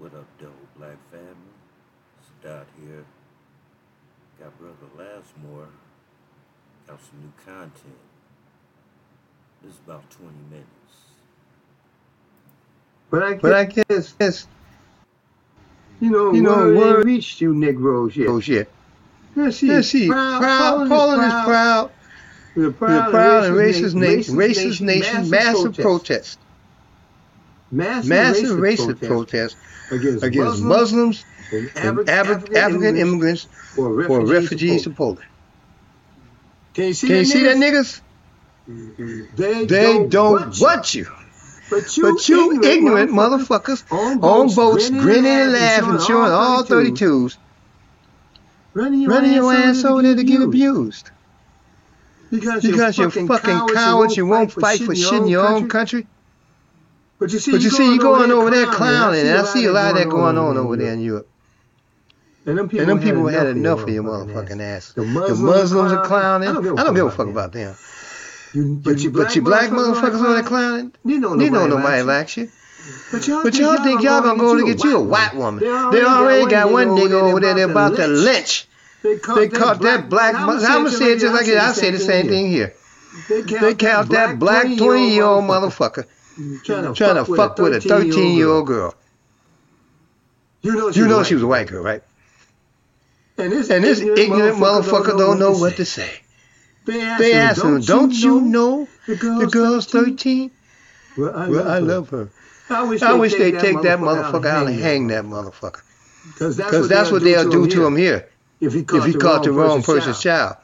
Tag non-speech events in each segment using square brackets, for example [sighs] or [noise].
What up, Double Black family? Sadat here. Got Brother Lasmore. Got some new content. This is about 20 minutes. But I But I guess, guess, guess you know, you know, word, word- ain't reached you Negroes yet. oh shit. Let's see. Let's see. Proud, Poland is proud. We're We're proud and racist nation, racist nation, massive protest, Massive, massive racist, racist protest against, against Muslims and and Afri- African, African immigrants for for refugees, refugees to to Poland. Can you see Can you that, see that, niggas? niggas? Mm-hmm. They, They don't want want you. But you, But you ignorant motherfuckers on on boats grinning and laughing, showing all 32s, running your, running your ass over there to get abused. Because, Because you're fucking cowards, you won't fight for shit in your own country. But you see, But you see, you going over there clowning, and I see a lot of that going on over there in Europe. And them people, And them people had enough of your motherfucking motherfucking ass. The The Muslims, Muslims are are clowning. I I don't give a fuck about them. You, But you, but you black motherfuckers over there clowning, You know nobody nobody likes you. But y'all, But y'all think y'all gonna go to get you a white woman. They already got one nigga over there they're about to lynch. They caught, They caught that black, I'm gonna say it just like it, I say the same thing here. They caught that black 20 year old motherfucker trying trying to fuck with a 13 year old girl. You know, You know she was a white girl, right? And this, And this ignorant motherfucker don't know what to say. They asked him, don't you know the girl's 13? Well, I Well, I her. love her. I wish, I wish they'd take that motherfucker out and hang that motherfucker. Because that's what they'll do to him here if he if he caught the wrong person's child,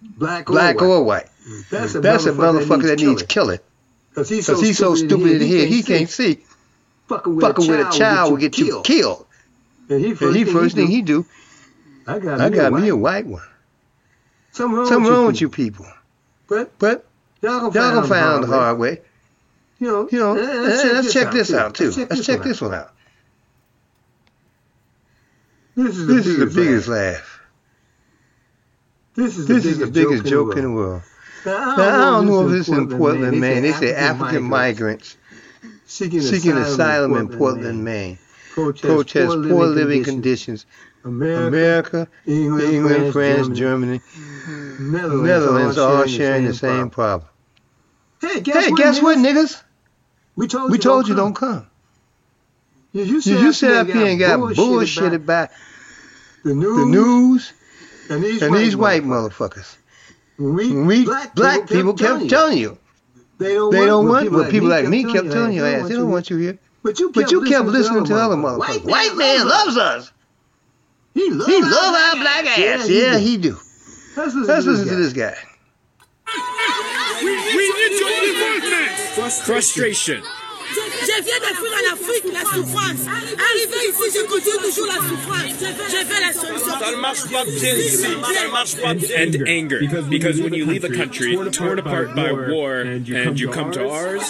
black, black or white. That's a That's a motherfucker that needs killing. Because he's he's so stupid in the head, he can't see. fucking with, Fucking with a child will get you killed. And he And first, he first thing he do, I got, I got me a white. one. Something wrong, Something wrong with with you people. But But y'all gonna find find out out the hard way. You know, You know, eh, eh, let's check this out too. Let's check this one out. This is This is the biggest biggest laugh. laugh. This is This is the biggest joke in the world. world. I don't know if it's in Portland, Maine. They say African migrants seeking, asylum in Portland, Maine. Protest poor living conditions. America, England, England, France, Germany, mm-hmm. Netherlands, Netherlands all sharing the same problem. Hey, guess, what, niggas? We told We you told don't don't come. You, you You, you sat up here and got bullshitted by the news, the news and these, and these white motherfuckers. Motherfuckers. When we, We black people kept telling you. they don't, They don't want what what people like me kept telling your ass. They don't want you here. But you But you kept listening to other motherfuckers. White man loves us. He loves, He love our black ass. Yeah, he do. Let's listen, Let's to, listen to this this guy. We need your involvement. Frustration. Je viens de fuir en Afrique la souffrance. Arrivé ici, je continue toujours la souffrance. Je veux la solution. Ça ne marche pas bien ici. Ça ne marche pas bien. And anger, because when you leave a country torn apart by war and you come to ours,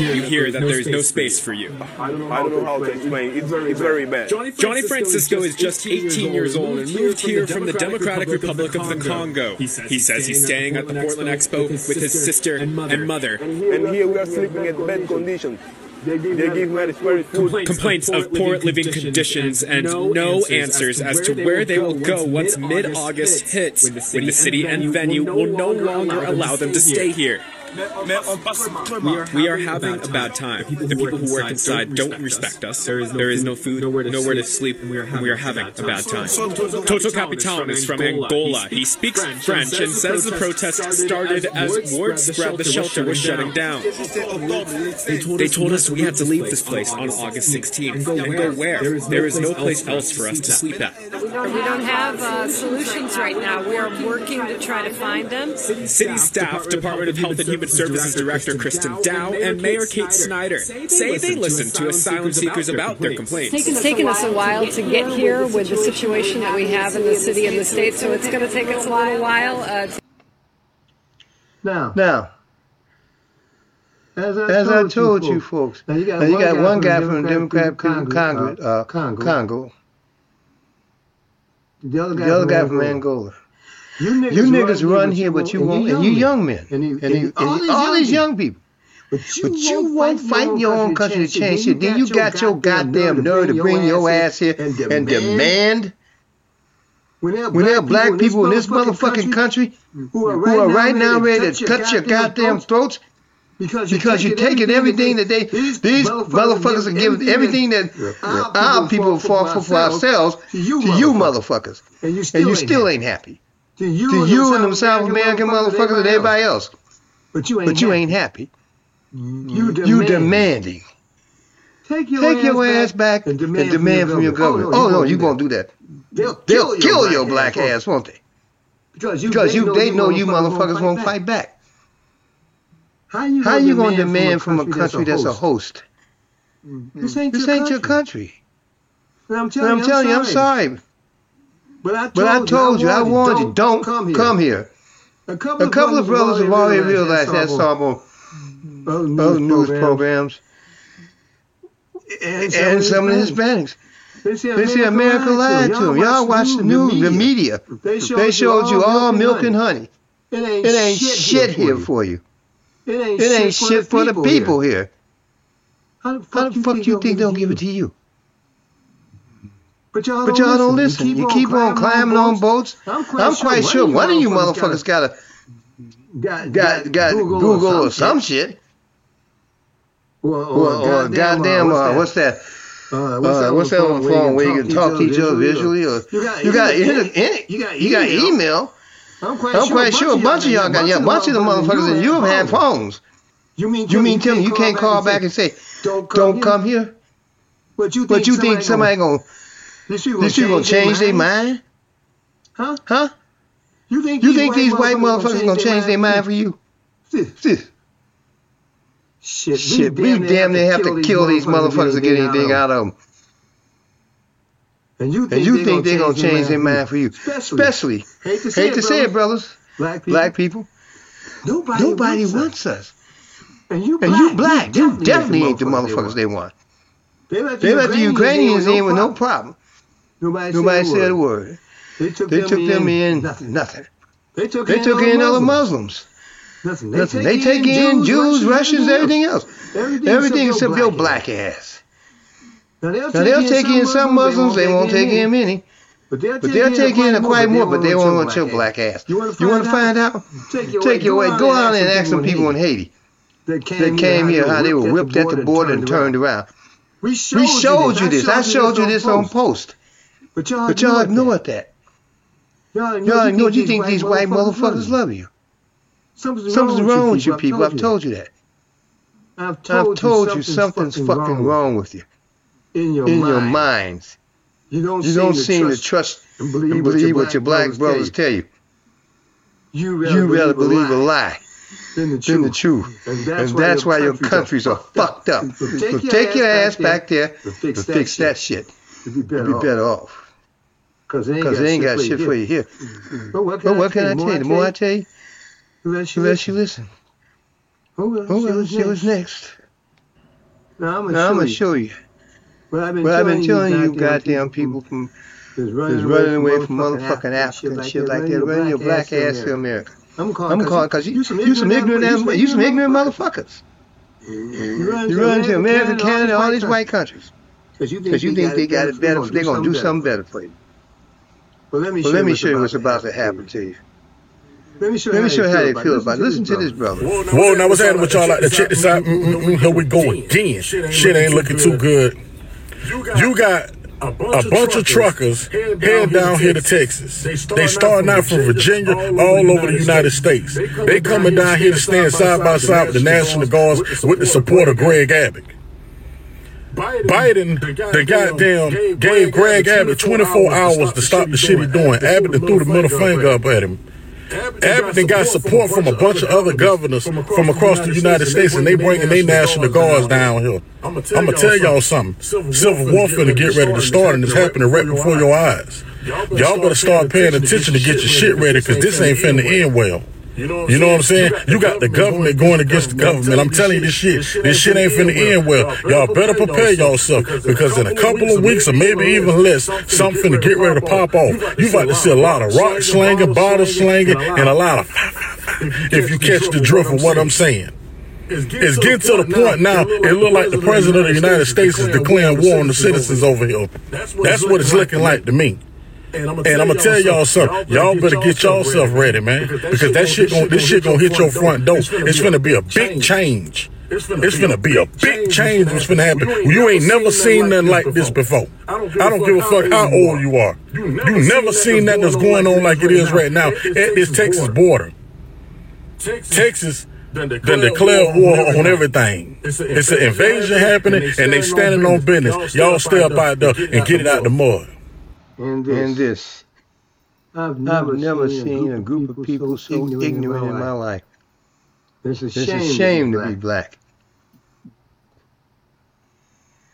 you hear that there's no space for you. I don't know how to explain. It's very, it's very bad. Johnny Francisco is just 18 years old and moved here from the Democratic Republic of the Congo. He says he's staying at the Portland Expo with his sister and mother. And here we are sleeping in bad conditions. They give me very food. Complaints of poor living conditions and no answers as to where they will go once mid August hits, when the city and venue will no longer allow them to stay here. We are having a bad time. The people who work inside don't respect us. There is no food, nowhere to sleep, and we are having a bad time. Toto Capitan is from Angola. He speaks French and says the protest started as word spread the shelter was shutting down. They told us we had to leave this place on August 16th. And go where? There is no place else for us to sleep at. We don't have uh, solutions right now. We are working to try to find them. City staff, Department of Health and Human Services Director Kristen Dow, and Mayor Kate Snyder. Say they listen to asylum seekers about their complaints. It's taken us a while to get here with the situation that we have in the city and the state, so it's going to take us a little while. Uh, to Now, Now, as I, as I told, told you, you folks, folks, now you got, now you one, got guy one guy from from the Democratic Congo, Congress, uh, uh, Congo, Congo, the other guy, the other guy from from Angola. You niggas, You niggas run here, but you won't, and you young men, And, he, and, you, and all these young people. But you won't fight in your own country to change shit. Then you got your goddamn nerve to bring your ass here and demand when there are are black people in this motherfucking country who are who are right now ready to cut your goddamn throats because because you're taking everything that they these motherfuckers are giving everything that our people fought for for ourselves to you motherfuckers. and you And still, you still ain't happy. To you, To you and them South American motherfuckers and everybody else. But you ain't. But you ain't happy. You demand. You demanding. Take your, Take your ass back and demand from your government. Oh, oh no, you won't do that. They'll They'll kill your black ass, won't they? because you Because you they know you motherfuckers won't fight back. How you How you gonna demand from a country that's a host? This ain't your your country. And And I'm telling you, I'm sorry. But I told, But I told you, I warned you, don't come here. A couple, A couple of brothers have already realized that some on other news programs and some of the Hispanics. They see say America lied to them. Y'all watch the news, the media. They They showed you all milk and honey. It ain't, It ain't shit here for you. It ain't, It ain't shit for the people here. How the How the fuck do you think they'll give it to you? But y'all But y'all don't listen. You keep on climbing on boats. I'm quite, I'm quite sure one of you motherfuckers got a got, got got Google or some shit. Or, Or, or goddamn, uh, what's that? Uh, Uh, what's that on the phone where you can talk to each other visually? Or You got, you got you got you got email. I'm quite, I'm quite sure a bunch of y'all got yeah, a bunch of the motherfuckers in Europe have phones. You mean You mean tell me you can't call back and say don't come here? But But you think somebody gonna these people these people gonna change their mind? Huh? Huh? You think You think these white motherfuckers gonna change their mind for you? Shit, Shit, Shit, we damn near have to kill these motherfuckers to get anything out of them. And you And think, you they think they're gonna change their mind for you? Especially, Especially, hate to say, hate to say it, brothers, black people. black people. Nobody, Nobody wants us. wants us. And you And black, you black, you definitely ain't the motherfuckers they want. They let the Ukrainians in with no problem. Nobody, Nobody said a word. They took, They took them in Nothing. nothing. They took, They took in other Muslims. Nothing. Nothing. They take in Jews, Russians, everything else. Everything, Everything except your black ass. Now they'll, Now they'll take in some Muslims, they won't take in many. But they'll But they'll take in quite more, but they won't want your black ass. You want to find out? Take your way. Go out and ask some people in Haiti that that came here how they were whipped at the border and turned around. We We showed you this. I showed you this on post. But y'all, But y'all ignored that. Y'all Y'all ignored. You think these white motherfuckers love you. Something's, Something's wrong with you people. I've told you that. I've I've told you something's fucking wrong with you in your in mind. your minds. You don't, You don't seem to trust and believe, and believe what your black brothers tell you. You You rather believe a lie than the than the truth. And And that's why your countries are fucked up. So take your ass back there to to fix that that shit. shit. You'd be You'll be better off. Because they ain't got, they ain't got shit for you here. But what can, But what can I tell you? The more I tell you, the less the you listen. Well, Oh, see well, what's see next. next. Now, I'm going to show you. What I've been Well, I've been telling telling you goddamn people from is is running away from motherfucking Africa and shit like that. Running your black ass to America. I'm calling because you, you some ignorant, you some ignorant motherfuckers. You run to America, Canada, all these white countries. Because you you think they got it better, they're going to do something better for you. Well, let me Well, let me show you what's about to happen to you. Let me show Let me show you how they about feel about it. Listen to this brother. Whoa, now what's happening with y'all like to check this out? Mm-mm-mm, here we go again. Shit ain't looking too good. You got a bunch of truckers heading down here to Texas. They starting out from Virginia all over the United States. They coming down here to stand side by side with the National Guards with the support of Greg Abbott. Biden, the goddamn, gave Greg Abbott 24 hours to stop the shit he doing. Abbott threw the middle finger up at him. Abbott done got support from a bunch of other governors from across the United States, and they bringing their National Guards down here. I'm gonna tell y'all something. Civil war finna get ready to start, and it's happening right before your eyes. Y'all better start paying attention to get your shit ready, cause this ain't finna end well. You know what I'm saying? You got the government going against the government. I'm telling you this shit. This shit ain't finna end well. Y'all better prepare yourself because in a couple of weeks or maybe even less, something finna get ready to pop off. You about to see a lot of rock slanging, bottle slanging, and a lot of if you catch the drift of what I'm saying. It's getting to the point now. It look like the president of the United States is declaring war on the citizens over here. That's what it's looking like to me. And I'm gonna tell y'all something. Y'all better get yourself ready, man, because that shit gon' this shit gonna hit your front door. It's gonna be a big change. It's gonna be a big change. What's gonna happen? You ain't never seen nothing like this before. I don't give a fuck how old you are. You never seen that that's going on like it is right now at this Texas border. Texas done declared war on everything. It's an invasion happening, and they standing on business. Y'all stay up out there and get it out the mud. And this. I've never, seen a group of people so ignorant in my life. It's a It's shame, a shame to be black.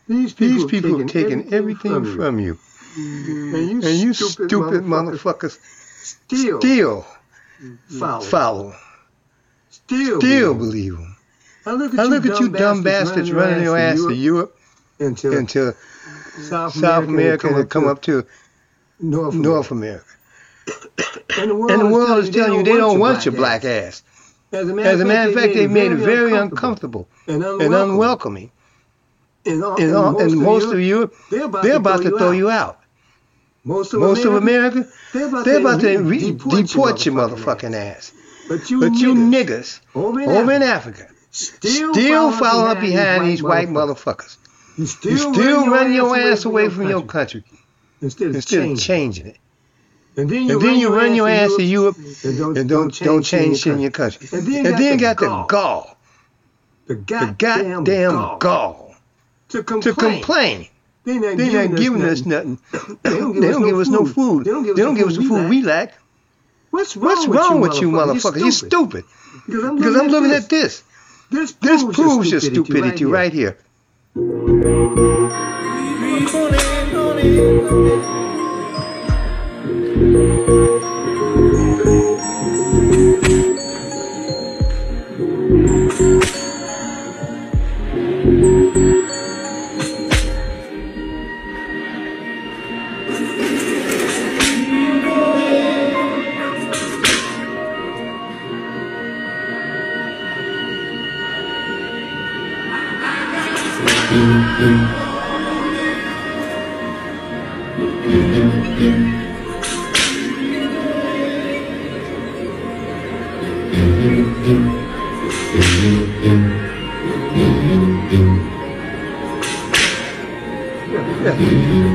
These These people, people have taken taken everything you. from you. And you, And you stupid, stupid motherfuckers, still, still follow. follow, Still, still believe. them. I look at, I look at you dumb bastards running your ass to Europe into, into South, South America and come up to North, North America. And the world, And the world is telling you they don't want your black ass. As a As a matter of fact, they made it very uncomfortable and and unwelcoming. And, all- And, all- and most of you, they're about, they're about to throw you out. Most of Most of America, America, they're about, they're about to re- re- deport your motherfucking ass. But you, But you niggas, niggas over in over in Africa, still, still following up behind these white motherfuckers. You You still, still run run your ass away from your country country instead of instead of changing. changing it. And then you, And then you run your ass to Europe and don't, and don't don't change shit in your country. And then, And then got, got the gall, gall, the the goddamn, goddamn gall, gall to to complain. complain. They not They're not giving us nothing. nothing. They don't [coughs] They don't give us no food. They don't give us, don't give us the food we lack. What's wrong, What's with, wrong you, with you motherfuckers? You're stupid. Because I'm Because I'm looking this. at this. This This proves, proves your stupidity right here morning.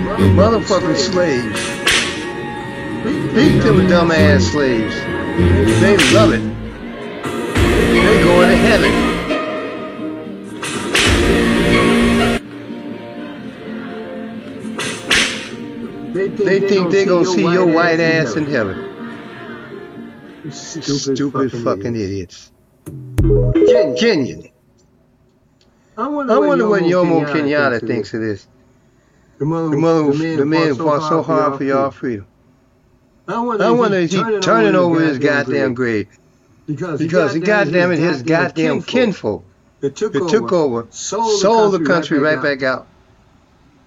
Motherfucking slaves. These them dumbass slaves. They love it. They're going to heaven. They think They think they gonna see your white ass in heaven. Stupid, Stupid fucking, idiots. Kenyan. I wonder, I wonder what Jomo Kenyatta thinks of this. The mother, The mother, the man who fought so hard for y'all freedom. I wonder, I wonder if he's turning over his goddamn grave. because, Because, he goddamn it, his goddamn kinfolk. that took, that took over, sold, sold the country right back out.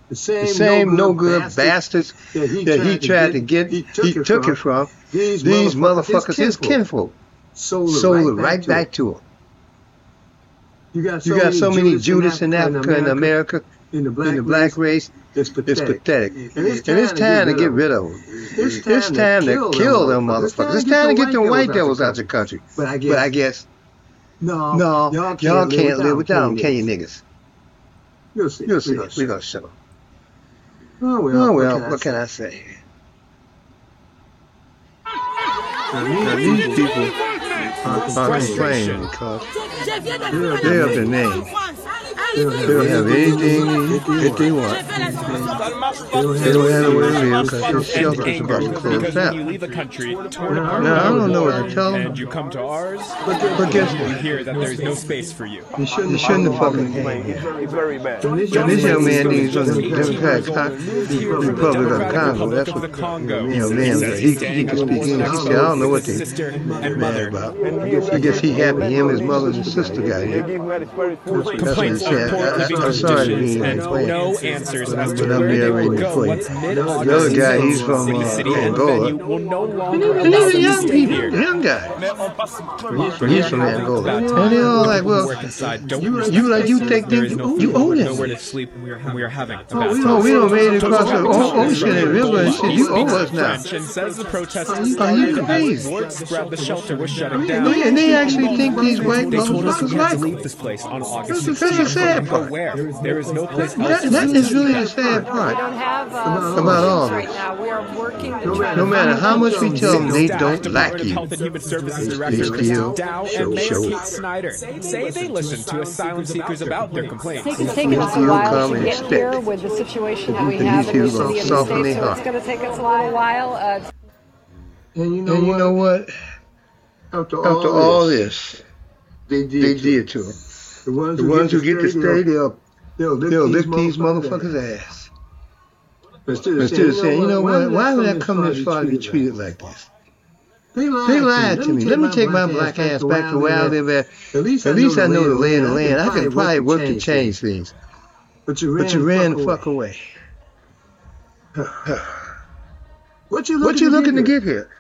The same, The same no good bastards bastards that he, that he tried to get, he took it from. These, These motherfuckers, his kinfolk, sold it sold it right, right back to him. You got You got so many Judas in Africa and America, in the black, in the black race, It's it's pathetic. pathetic. And it's And it's time to get rid of them. It's It's time to kill them motherfuckers. It's time to get them white devils out the country. But I guess, But I guess, no, no, y'all can't, y'all can't live without them, can can you niggas? You'll see. You'll see. We're We're gonna show. Oh well. Oh well, what can I say? Now these people are complaining because Je viens de They vivre they en have the Afrique, name. En France. They don't have anything that they want. J'ai fait la They don't have nowhere to live because their shelter's about to close because when you down. leave a country torn apart Now, I by don't know what war, to tell them. and you come to ours, But guess you hear that there's no space for you. You shouldn't, you shouldn't have fucking came here. It's very bad. And this young man thinks he's on the Democratic Republic of Congo. That's Republic of what the Congo. you know, man. He, he can speak English. He said, I don't know what they sister and mad mother about. I guess he happy him, his mother, and sister got here. give me the spirit food. That's what he said. That. poor I- I- living I'm sorry to conditions be and like no answers as to where they will go once The mid-August other guy, he's from uh, City and Angola. venue will no longer allow these them to young stay people, here. young guys. He's from Angola. And they're all like, well, you like, you think, there think is no you food, owe them. nowhere to sleep, and we are, we are having a Oh, bad we time. don't, we don't made it across the o- ocean and river and shit. You owe us now. French and says the protests Are you crazy? as the shelter was shutting And down. they, and they actually think these white They told motherfuckers like to them. this place on August That's the- 16th. that's the sad Go part. where? There is no place That, to that live. really the sad We part. don't have uh, About all solutions of right now. We are working to No matter how much we tell them, they don't Department like you. Health and Human Services They Director still Dow show and Mayor it. Kate Snyder say they listen to asylum seekers about their complaints. It's taken us a while to get here with the situation that we have in the city and the state, so it's going to take us a little while. Uh, And you know And you what? know what? After, After all this, they did, they to did to them. The ones The who, ones who get to stay, stay, they'll, they'll lick, they'll these lick these motherfuckers' motherfuckers' ass. Instead of Instead of saying, you know what, why would I come this far to be treated like this? They lied, They lied to me. Let me take my black ass back to where I live at. At least, I know the lay of the land. I can probably work to change things. But you ran, But you ran the fuck fuck away. [sighs] [sighs] What you looking, What you looking to get? get here?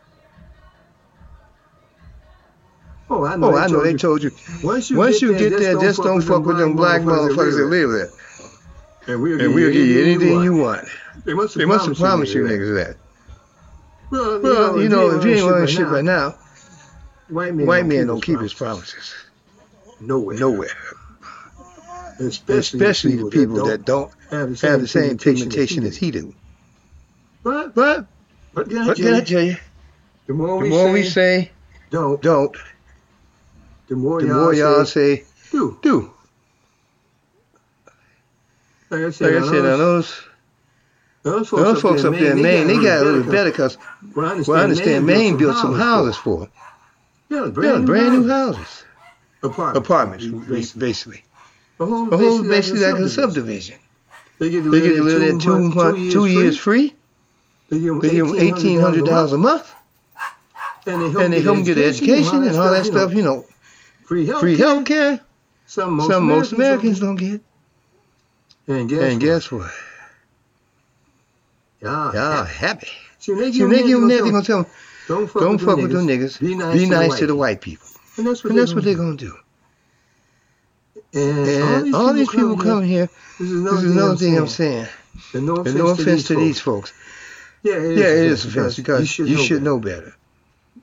Oh, I know. Oh, I know they told you. Once you Once you get get there, just don't fuck with them black motherfuckers that live there. And we'll, And we'll give you anything you want. They must have They must have promised you niggas that. Well, Well, you know, if you ain't running shit right now, white men, white men don't keep his promises. nowhere. Nowhere. Especially, Especially the people that don't have the have the same pigmentation as he do. But, But but can I what tell can I you, tell you? the more, The we, more say, we say don't, don't, the more the y'all, say, say do. do. Like I said, Like I said, now those those those folks up there in Maine, they got a little better because Well, I understand, Maine built some houses for them. Yeah, Yeah, brand new houses, apartments. apartments, Basically. basically. The whole, basically like a subdivision. They get to They get to live there two, months- months, two years free. They give them eighteen hundred dollars a month, and they help, and they help them get education and all that stuff. You know, Free health. free health care. Some most Some most Americans don't get. And guess, And guess what? Yeah. Y'all happy. See, they See, when they give them that, gonna tell them, don't fuck, don't with, fuck with them niggas. Be nice, Be to, the to the white people. people. And that's what, And that's what they're they're gonna do. And, And all these people coming here, This is this is another thing I'm saying. And no And no offense to these folks. folks. Yeah, it Yeah, it is offense because you should know better.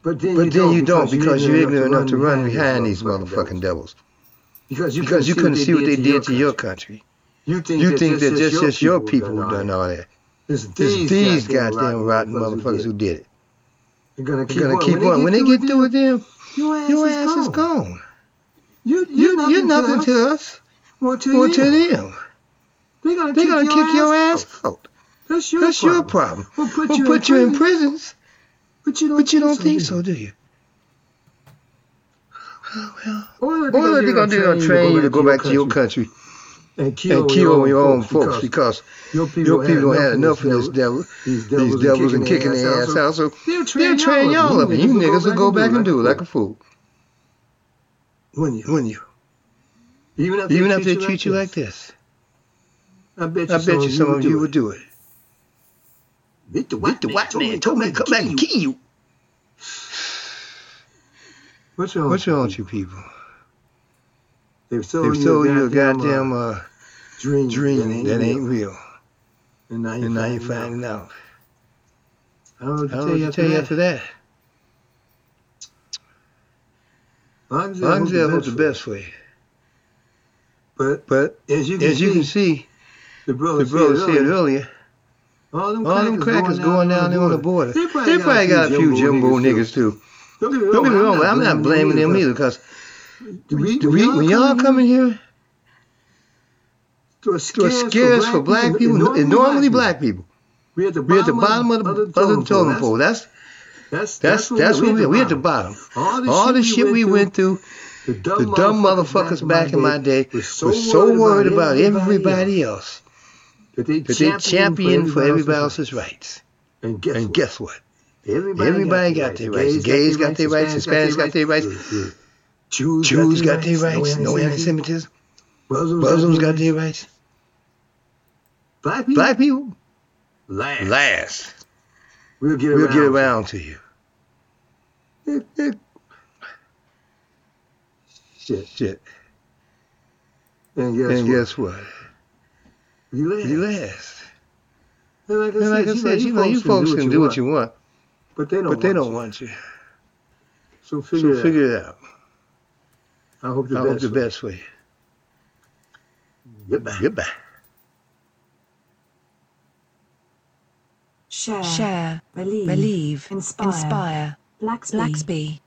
But then, But then you don't because you're ignorant enough to run behind these motherfucking devils. Because you Because you couldn't see what they did to your country. You think, You think that just just your people done all that. It's It's these goddamn rotten motherfuckers who did it. They're gonna They're gonna keep on. When they get through with them, your ass, your ass is gone. You, You, you're nothing to us or to, them. They're gonna, kick your ass out. That's your problem. We'll put, you, in you in prison, prisons, But you don't, but you don't think do so, do you? Well, Or what they gonna do? They're gonna train you to go back to your country and kill, and kill your own folks because your people, your people don't have enough of this devil, These these devils and kicking their ass out. So They'll they'll train y'all up, and you niggas will go back and do like a fool, When you, wouldn't you? even if Even after they treat you like this, I bet you, I bet you some of you would do it. Beat the What the white man told me to come back and kill you. What's wrong? What's wrong with you people? They've sold, They've sold you a goddamn, goddamn uh, uh, dream, dream that ain't real, And now and now you're finding finding out. I don't know what I to don't tell know you what to tell you after that. Long as Long as they they the best way. But But as you can as you can see, see, the brother, the brother said said earlier, earlier, all them all them crackers going down there on the border. They They probably got a few jumbo niggas too. Don't get me Don't get me wrong, but I'm not blaming them either because The re- the re- when y'all come in here to a to a scares scares for black people, and normally black people, We're at the we're at the bottom of the other totem pole. That's That's that's that's where we're. We're at the bottom. All the shit we went through, the the dumb motherfuckers back in my day were so worried about everybody else that they that champion for everybody else's rights. And guess, And what? guess what? everybody, Everybody got their rights. Gays got their rights. Hispanics got their rights. Jews, Jews got their rights. No anti-Semitism. Muslims, got their rights. black people. Black people, last. last. We'll get We'll around. get around to you. It, it, shit. Shit. And guess And what? guess what? You last. You last. And like I And like I said, said, you know, you folks can do what you want, but they don't. but they want don't you. want you. So figure So it figure it out. out. I hope the I hope best. the best for you. Goodbye. Goodbye. Share, Share, believe, believe, inspire. inspire. Blacksby. Blacksby.